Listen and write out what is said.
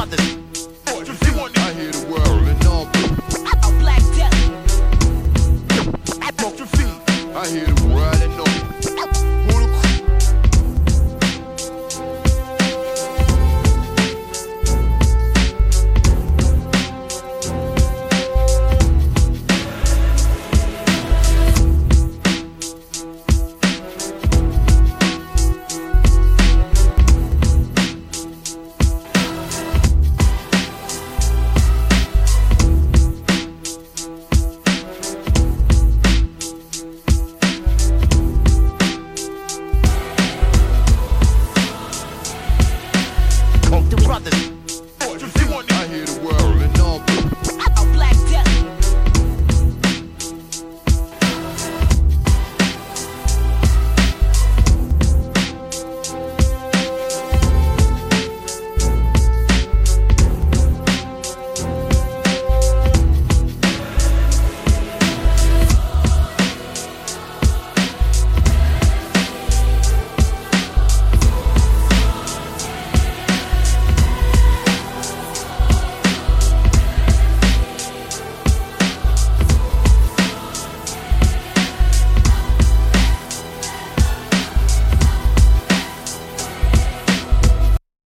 brothers. I hear the world in all black death. I hear the world. brothers.